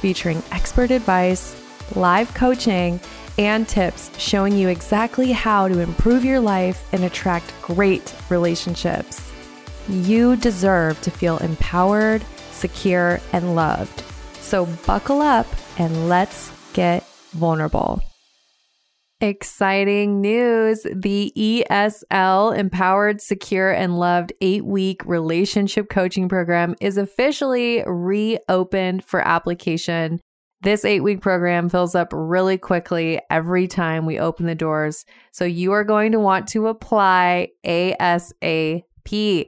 featuring expert advice, live coaching, and tips showing you exactly how to improve your life and attract great relationships. You deserve to feel empowered, secure, and loved. So buckle up and let's get vulnerable. Exciting news. The ESL Empowered, Secure, and Loved eight week relationship coaching program is officially reopened for application. This eight week program fills up really quickly every time we open the doors. So you are going to want to apply ASAP.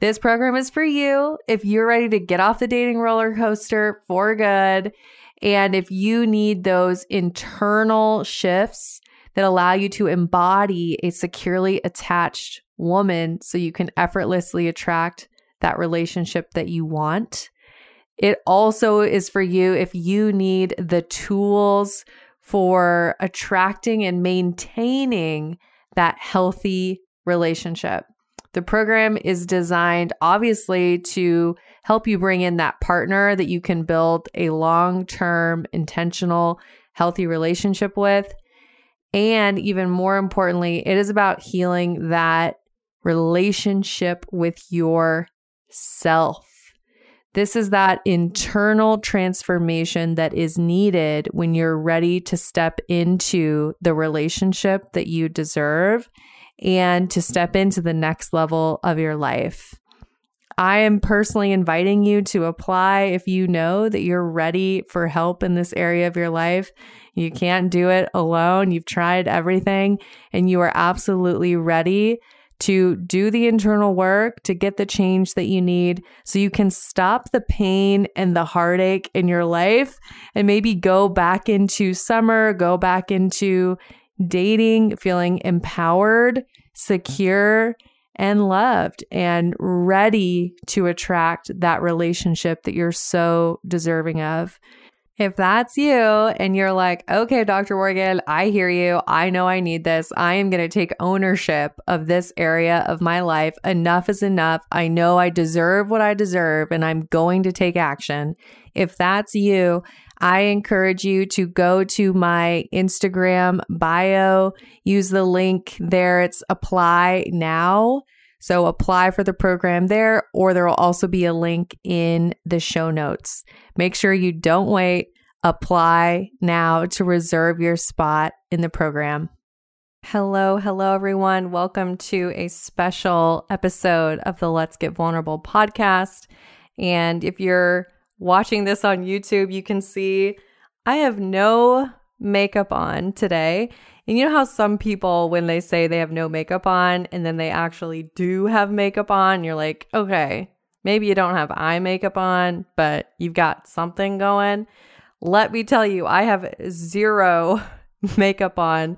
This program is for you if you're ready to get off the dating roller coaster for good. And if you need those internal shifts that allow you to embody a securely attached woman so you can effortlessly attract that relationship that you want. It also is for you if you need the tools for attracting and maintaining that healthy relationship. The program is designed obviously to help you bring in that partner that you can build a long term, intentional, healthy relationship with. And even more importantly, it is about healing that relationship with yourself. This is that internal transformation that is needed when you're ready to step into the relationship that you deserve and to step into the next level of your life. I am personally inviting you to apply if you know that you're ready for help in this area of your life. You can't do it alone. You've tried everything and you are absolutely ready to do the internal work to get the change that you need so you can stop the pain and the heartache in your life and maybe go back into summer, go back into dating, feeling empowered, secure, and loved and ready to attract that relationship that you're so deserving of. If that's you and you're like, okay, Dr. Morgan, I hear you. I know I need this. I am going to take ownership of this area of my life. Enough is enough. I know I deserve what I deserve and I'm going to take action. If that's you, I encourage you to go to my Instagram bio, use the link there. It's apply now. So apply for the program there, or there will also be a link in the show notes. Make sure you don't wait. Apply now to reserve your spot in the program. Hello, hello, everyone. Welcome to a special episode of the Let's Get Vulnerable podcast. And if you're watching this on YouTube, you can see I have no makeup on today. And you know how some people, when they say they have no makeup on and then they actually do have makeup on, you're like, okay, maybe you don't have eye makeup on, but you've got something going. Let me tell you, I have zero makeup on.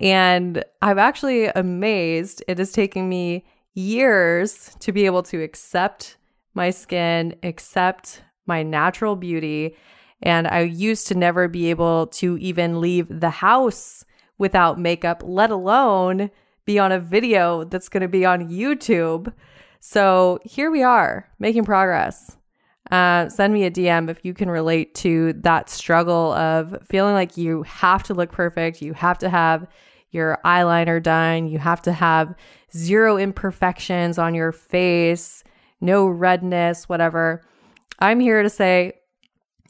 And I'm actually amazed. It is taking me years to be able to accept my skin, accept my natural beauty. And I used to never be able to even leave the house without makeup, let alone be on a video that's going to be on YouTube. So here we are making progress. Uh, send me a DM if you can relate to that struggle of feeling like you have to look perfect, you have to have your eyeliner done, you have to have zero imperfections on your face, no redness, whatever. I'm here to say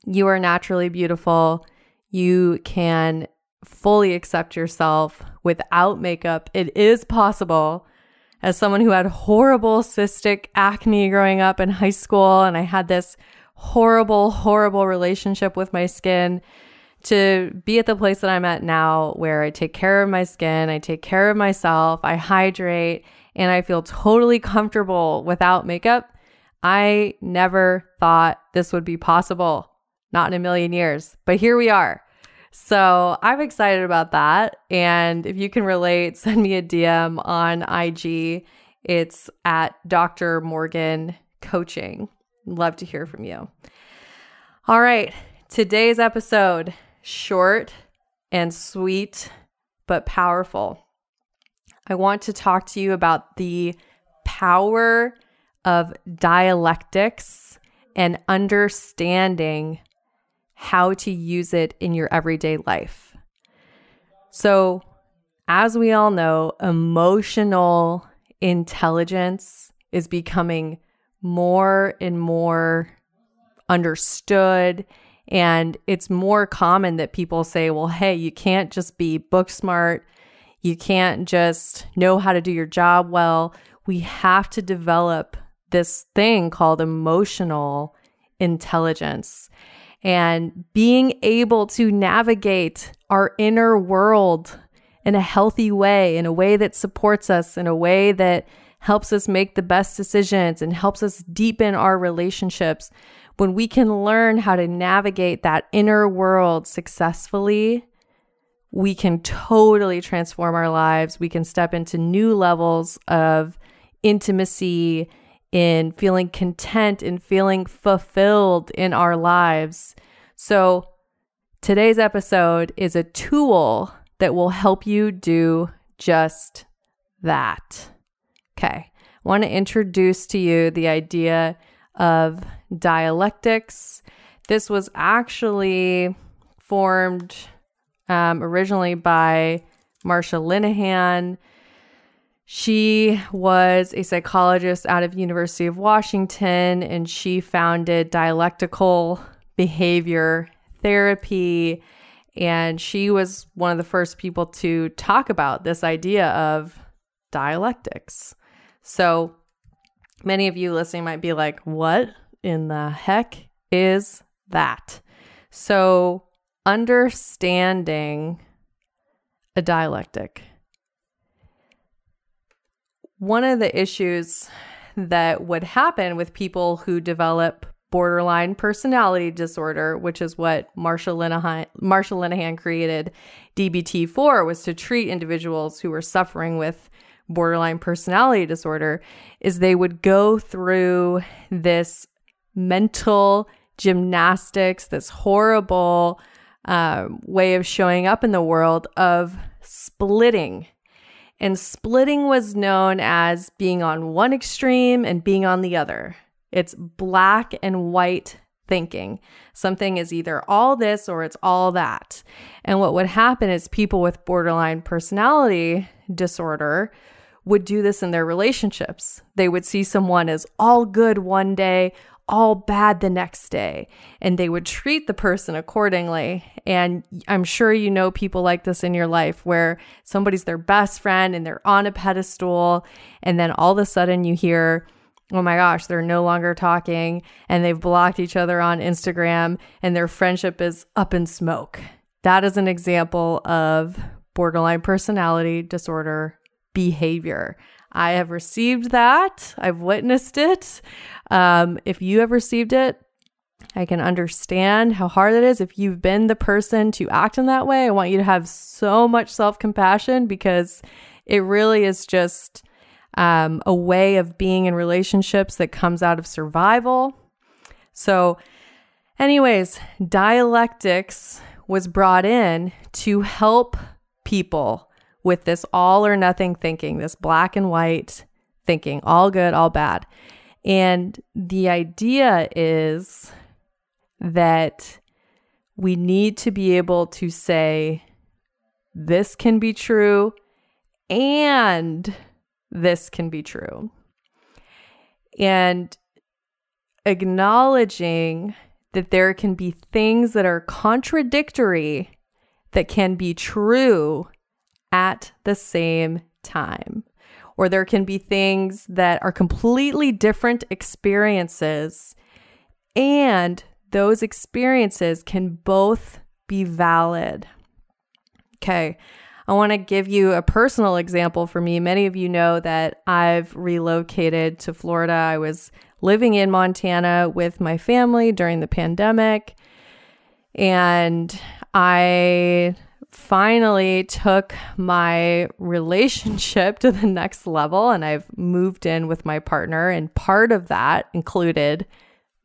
you are naturally beautiful. You can fully accept yourself without makeup. It is possible. As someone who had horrible cystic acne growing up in high school, and I had this horrible, horrible relationship with my skin, to be at the place that I'm at now where I take care of my skin, I take care of myself, I hydrate, and I feel totally comfortable without makeup. I never thought this would be possible. not in a million years, but here we are. So I'm excited about that. And if you can relate, send me a DM on IG. It's at Dr. Morgan Coaching. Love to hear from you. All right. Today's episode short and sweet, but powerful. I want to talk to you about the power of dialectics and understanding how to use it in your everyday life. So, as we all know, emotional intelligence is becoming more and more understood. And it's more common that people say, well, hey, you can't just be book smart. You can't just know how to do your job well. We have to develop this thing called emotional intelligence and being able to navigate our inner world in a healthy way, in a way that supports us, in a way that helps us make the best decisions and helps us deepen our relationships. When we can learn how to navigate that inner world successfully, we can totally transform our lives. We can step into new levels of intimacy in feeling content and feeling fulfilled in our lives. So, today's episode is a tool that will help you do just that. Okay, I want to introduce to you the idea of dialectics. This was actually formed um, originally by Marsha Linehan she was a psychologist out of University of Washington and she founded dialectical behavior therapy and she was one of the first people to talk about this idea of dialectics. So many of you listening might be like, "What in the heck is that?" So understanding a dialectic one of the issues that would happen with people who develop borderline personality disorder, which is what Marsha Linehan, Marsha Linehan created DBT for, was to treat individuals who were suffering with borderline personality disorder, is they would go through this mental gymnastics, this horrible uh, way of showing up in the world of splitting and splitting was known as being on one extreme and being on the other. It's black and white thinking. Something is either all this or it's all that. And what would happen is people with borderline personality disorder would do this in their relationships. They would see someone as all good one day, all bad the next day and they would treat the person accordingly. And I'm sure you know people like this in your life where somebody's their best friend and they're on a pedestal. And then all of a sudden you hear, oh my gosh, they're no longer talking and they've blocked each other on Instagram and their friendship is up in smoke. That is an example of borderline personality disorder behavior. I have received that. I've witnessed it. Um, if you have received it, I can understand how hard it is. If you've been the person to act in that way, I want you to have so much self compassion because it really is just um, a way of being in relationships that comes out of survival. So, anyways, dialectics was brought in to help people with this all or nothing thinking, this black and white thinking, all good, all bad. And the idea is that we need to be able to say, this can be true and this can be true. And acknowledging that there can be things that are contradictory that can be true at the same time. Or there can be things that are completely different experiences, and those experiences can both be valid. Okay, I want to give you a personal example for me. Many of you know that I've relocated to Florida. I was living in Montana with my family during the pandemic. And I finally took my relationship to the next level and I've moved in with my partner. And part of that included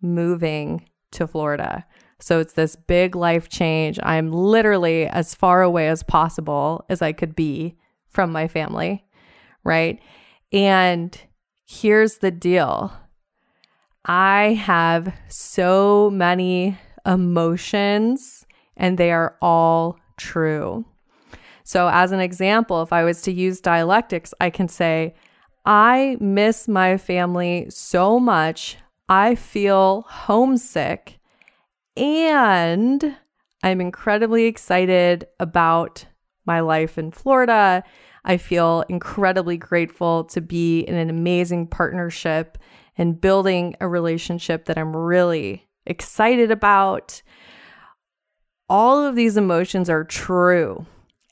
moving to Florida. So it's this big life change. I'm literally as far away as possible as I could be from my family, right? And here's the deal I have so many emotions, and they are all true. So, as an example, if I was to use dialectics, I can say, I miss my family so much. I feel homesick and I'm incredibly excited about my life in Florida. I feel incredibly grateful to be in an amazing partnership and building a relationship that I'm really excited about. All of these emotions are true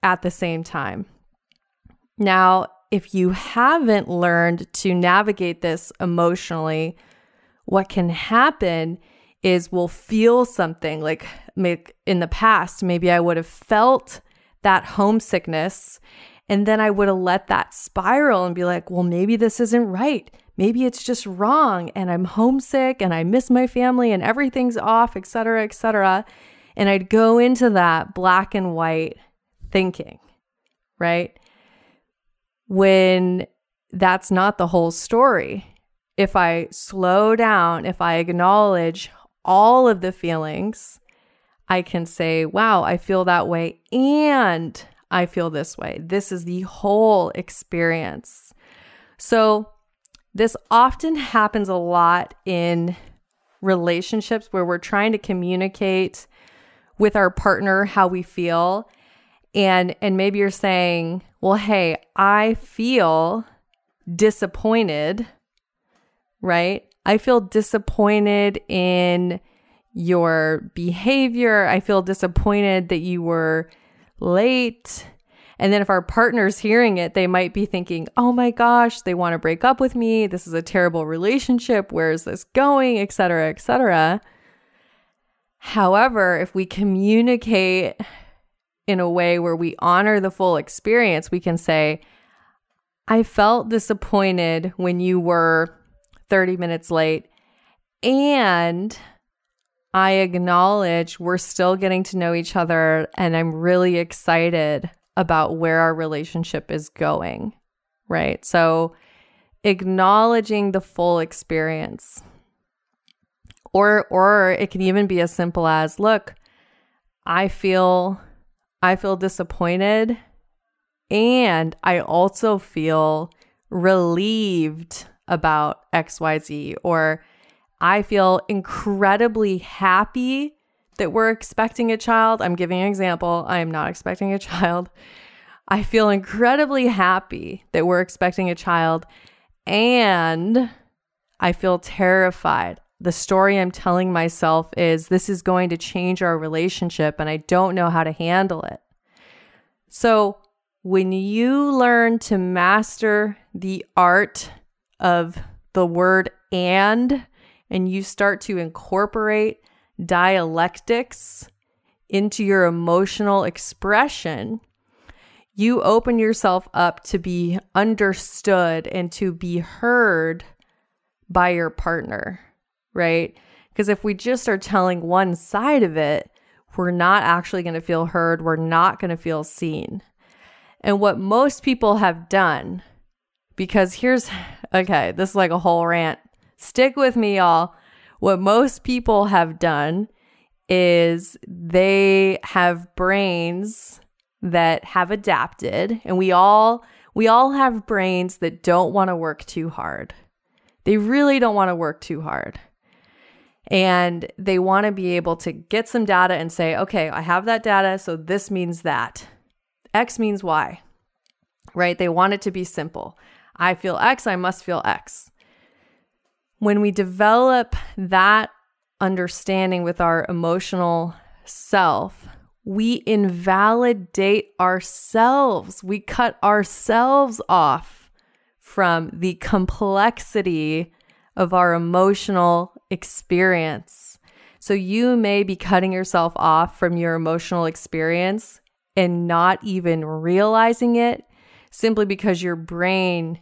at the same time. Now, if you haven't learned to navigate this emotionally, what can happen is we'll feel something like in the past, maybe I would have felt that homesickness and then I would have let that spiral and be like, well, maybe this isn't right. Maybe it's just wrong and I'm homesick and I miss my family and everything's off, et cetera, et cetera. And I'd go into that black and white thinking, right? When that's not the whole story. If I slow down, if I acknowledge all of the feelings, I can say, wow, I feel that way and I feel this way. This is the whole experience. So, this often happens a lot in relationships where we're trying to communicate with our partner how we feel and and maybe you're saying, "Well, hey, I feel disappointed." Right? I feel disappointed in your behavior. I feel disappointed that you were late. And then if our partner's hearing it, they might be thinking, oh my gosh, they want to break up with me. This is a terrible relationship. Where is this going? Etc. Etc. However, if we communicate in a way where we honor the full experience, we can say, I felt disappointed when you were 30 minutes late. And I acknowledge we're still getting to know each other, and I'm really excited about where our relationship is going. Right. So, acknowledging the full experience. Or, or it can even be as simple as look, I feel I feel disappointed and I also feel relieved about XYZ, or I feel incredibly happy that we're expecting a child. I'm giving an example. I am not expecting a child. I feel incredibly happy that we're expecting a child, and I feel terrified. The story I'm telling myself is this is going to change our relationship, and I don't know how to handle it. So, when you learn to master the art of the word and, and you start to incorporate dialectics into your emotional expression, you open yourself up to be understood and to be heard by your partner, right? Because if we just are telling one side of it, we're not actually going to feel heard. We're not going to feel seen. And what most people have done because here's okay, this is like a whole rant. Stick with me, y'all. What most people have done is they have brains that have adapted and we all we all have brains that don't want to work too hard. They really don't want to work too hard. And they want to be able to get some data and say, okay, I have that data, so this means that. X means Y, right? They want it to be simple. I feel X, I must feel X. When we develop that understanding with our emotional self, we invalidate ourselves. We cut ourselves off from the complexity of our emotional experience So you may be cutting yourself off from your emotional experience and not even realizing it simply because your brain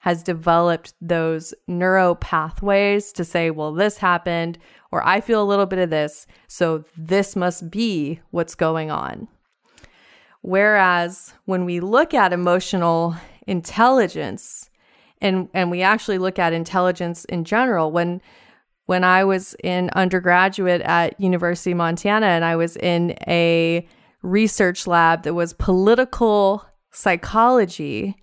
has developed those neuro pathways to say, well, this happened, or I feel a little bit of this, so this must be what's going on. Whereas when we look at emotional intelligence, and, and we actually look at intelligence in general, when when I was in undergraduate at University of Montana and I was in a research lab that was political psychology,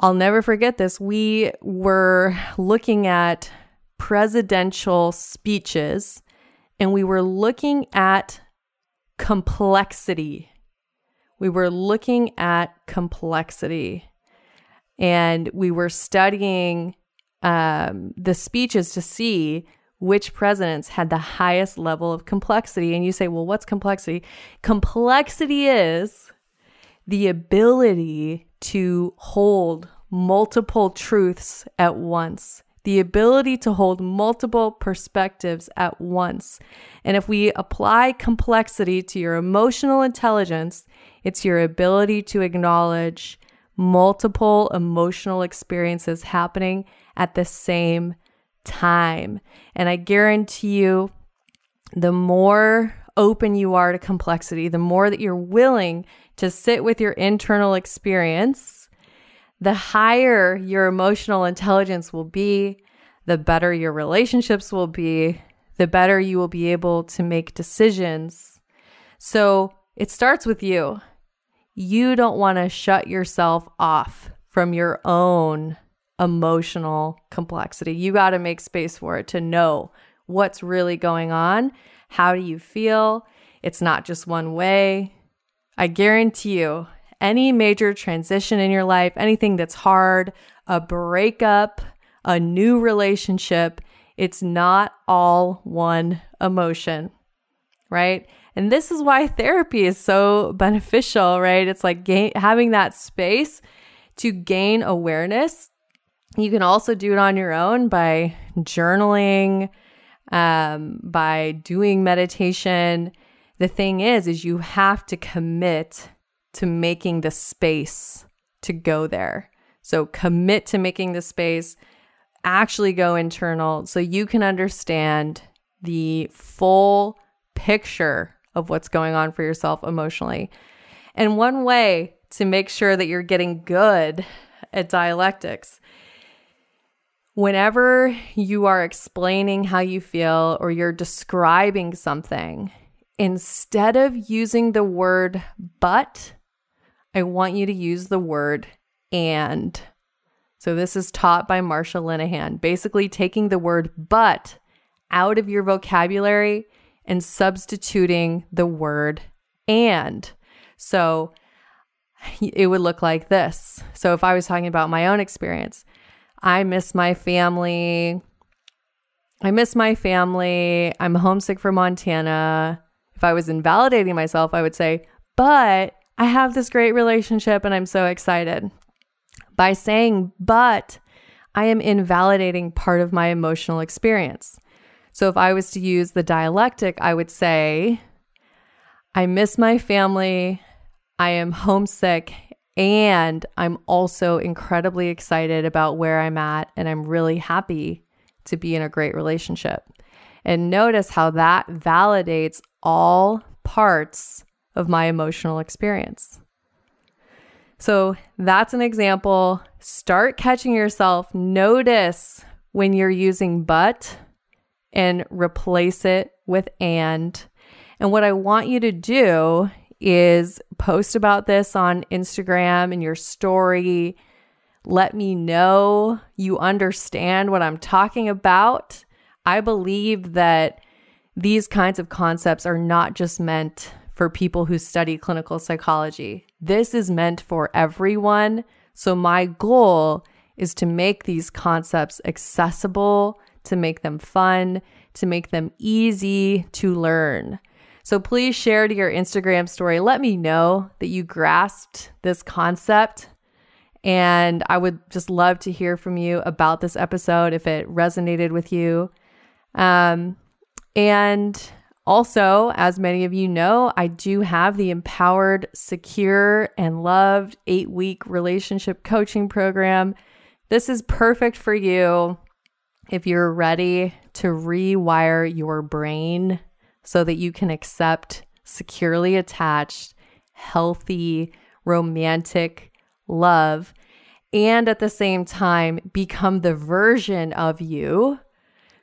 I'll never forget this. We were looking at presidential speeches and we were looking at complexity. We were looking at complexity and we were studying um, the speeches to see which presidents had the highest level of complexity. And you say, well, what's complexity? Complexity is the ability to hold multiple truths at once, the ability to hold multiple perspectives at once. And if we apply complexity to your emotional intelligence, it's your ability to acknowledge multiple emotional experiences happening at the same time. And I guarantee you, the more open you are to complexity, the more that you're willing to sit with your internal experience, the higher your emotional intelligence will be, the better your relationships will be, the better you will be able to make decisions. So it starts with you. You don't want to shut yourself off from your own emotional complexity. You got to make space for it to know what's really going on. How do you feel? It's not just one way. I guarantee you, any major transition in your life, anything that's hard, a breakup, a new relationship, it's not all one emotion, right? And this is why therapy is so beneficial, right? It's like gain, having that space to gain awareness. You can also do it on your own by journaling, um, by doing meditation the thing is is you have to commit to making the space to go there. So commit to making the space, actually go internal so you can understand the full picture of what's going on for yourself emotionally. And one way to make sure that you're getting good at dialectics whenever you are explaining how you feel or you're describing something, instead of using the word but, I want you to use the word and. So this is taught by Marsha Linehan, basically taking the word but out of your vocabulary and substituting the word and. So it would look like this. So if I was talking about my own experience, I miss my family. I miss my family. I'm homesick for Montana. If I was invalidating myself, I would say, but I have this great relationship and I'm so excited. By saying, but, I am invalidating part of my emotional experience. So if I was to use the dialectic, I would say, I miss my family. I am homesick. And I'm also incredibly excited about where I'm at. And I'm really happy to be in a great relationship. And notice how that validates all parts of my emotional experience. So that's an example. Start catching yourself. Notice when you're using but and replace it with and. And what I want you to do is post about this on Instagram in your story. Let me know you understand what I'm talking about. I believe that these kinds of concepts are not just meant for people who study clinical psychology. This is meant for everyone. So, my goal is to make these concepts accessible, to make them fun, to make them easy to learn. So, please share to your Instagram story. Let me know that you grasped this concept. And I would just love to hear from you about this episode if it resonated with you. Um, And also, as many of you know, I do have the Empowered, Secure, and Loved eight week relationship coaching program. This is perfect for you if you're ready to rewire your brain so that you can accept securely attached, healthy, romantic love, and at the same time become the version of you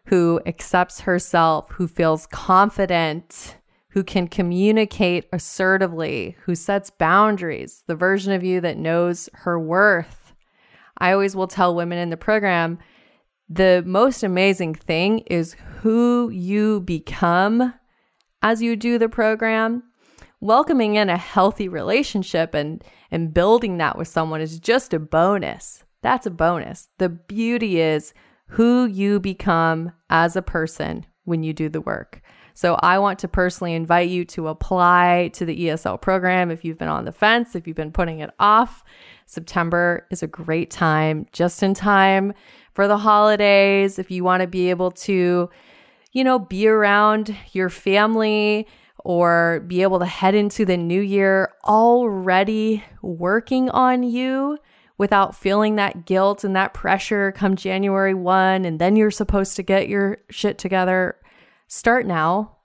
who accepts herself, who feels confident, who can communicate assertively, who sets boundaries, the version of you that knows her worth. I always will tell women in the program the most amazing thing is who you become as you do the program. Welcoming in a healthy relationship and, and building that with someone is just a bonus. That's a bonus. The beauty is who you become as a person when you do the work. So, I want to personally invite you to apply to the ESL program if you've been on the fence, if you've been putting it off. September is a great time, just in time for the holidays. If you want to be able to, you know, be around your family or be able to head into the new year already working on you without feeling that guilt and that pressure come January 1 and then you're supposed to get your shit together. Start now.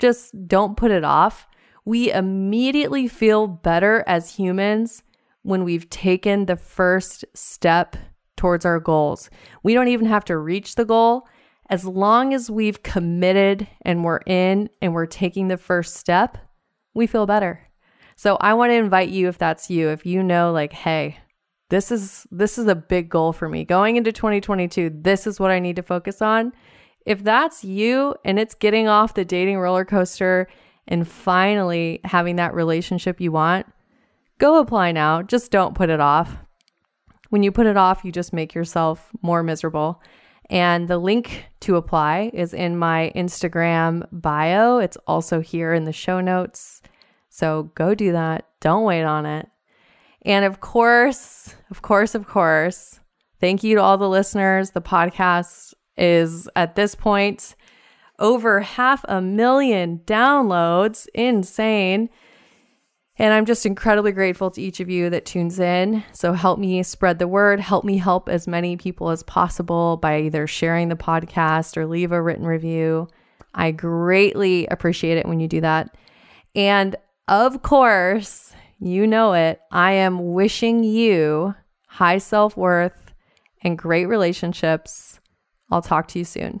Just don't put it off. We immediately feel better as humans when we've taken the first step towards our goals. We don't even have to reach the goal. As long as we've committed and we're in and we're taking the first step, we feel better. So I want to invite you if that's you, if you know like, hey, this is this is a big goal for me. Going into 2022 this is what i need to focus on. If that's you and it's getting off the dating roller coaster and finally having that relationship you want go apply now. Just don't put it off. When you put it off you just make yourself more miserable and the link to apply is in my instagram bio it's also here in the show notes so go do that don't wait on it and of course, of course, of course, thank you to all the listeners. The podcast is at this point over half a million downloads. Insane. And I'm just incredibly grateful to each of you that tunes in. So help me spread the word, help me help as many people as possible by either sharing the podcast or leave a written review. I greatly appreciate it when you do that. And of course, you know it. I am wishing you high self worth and great relationships. I'll talk to you soon.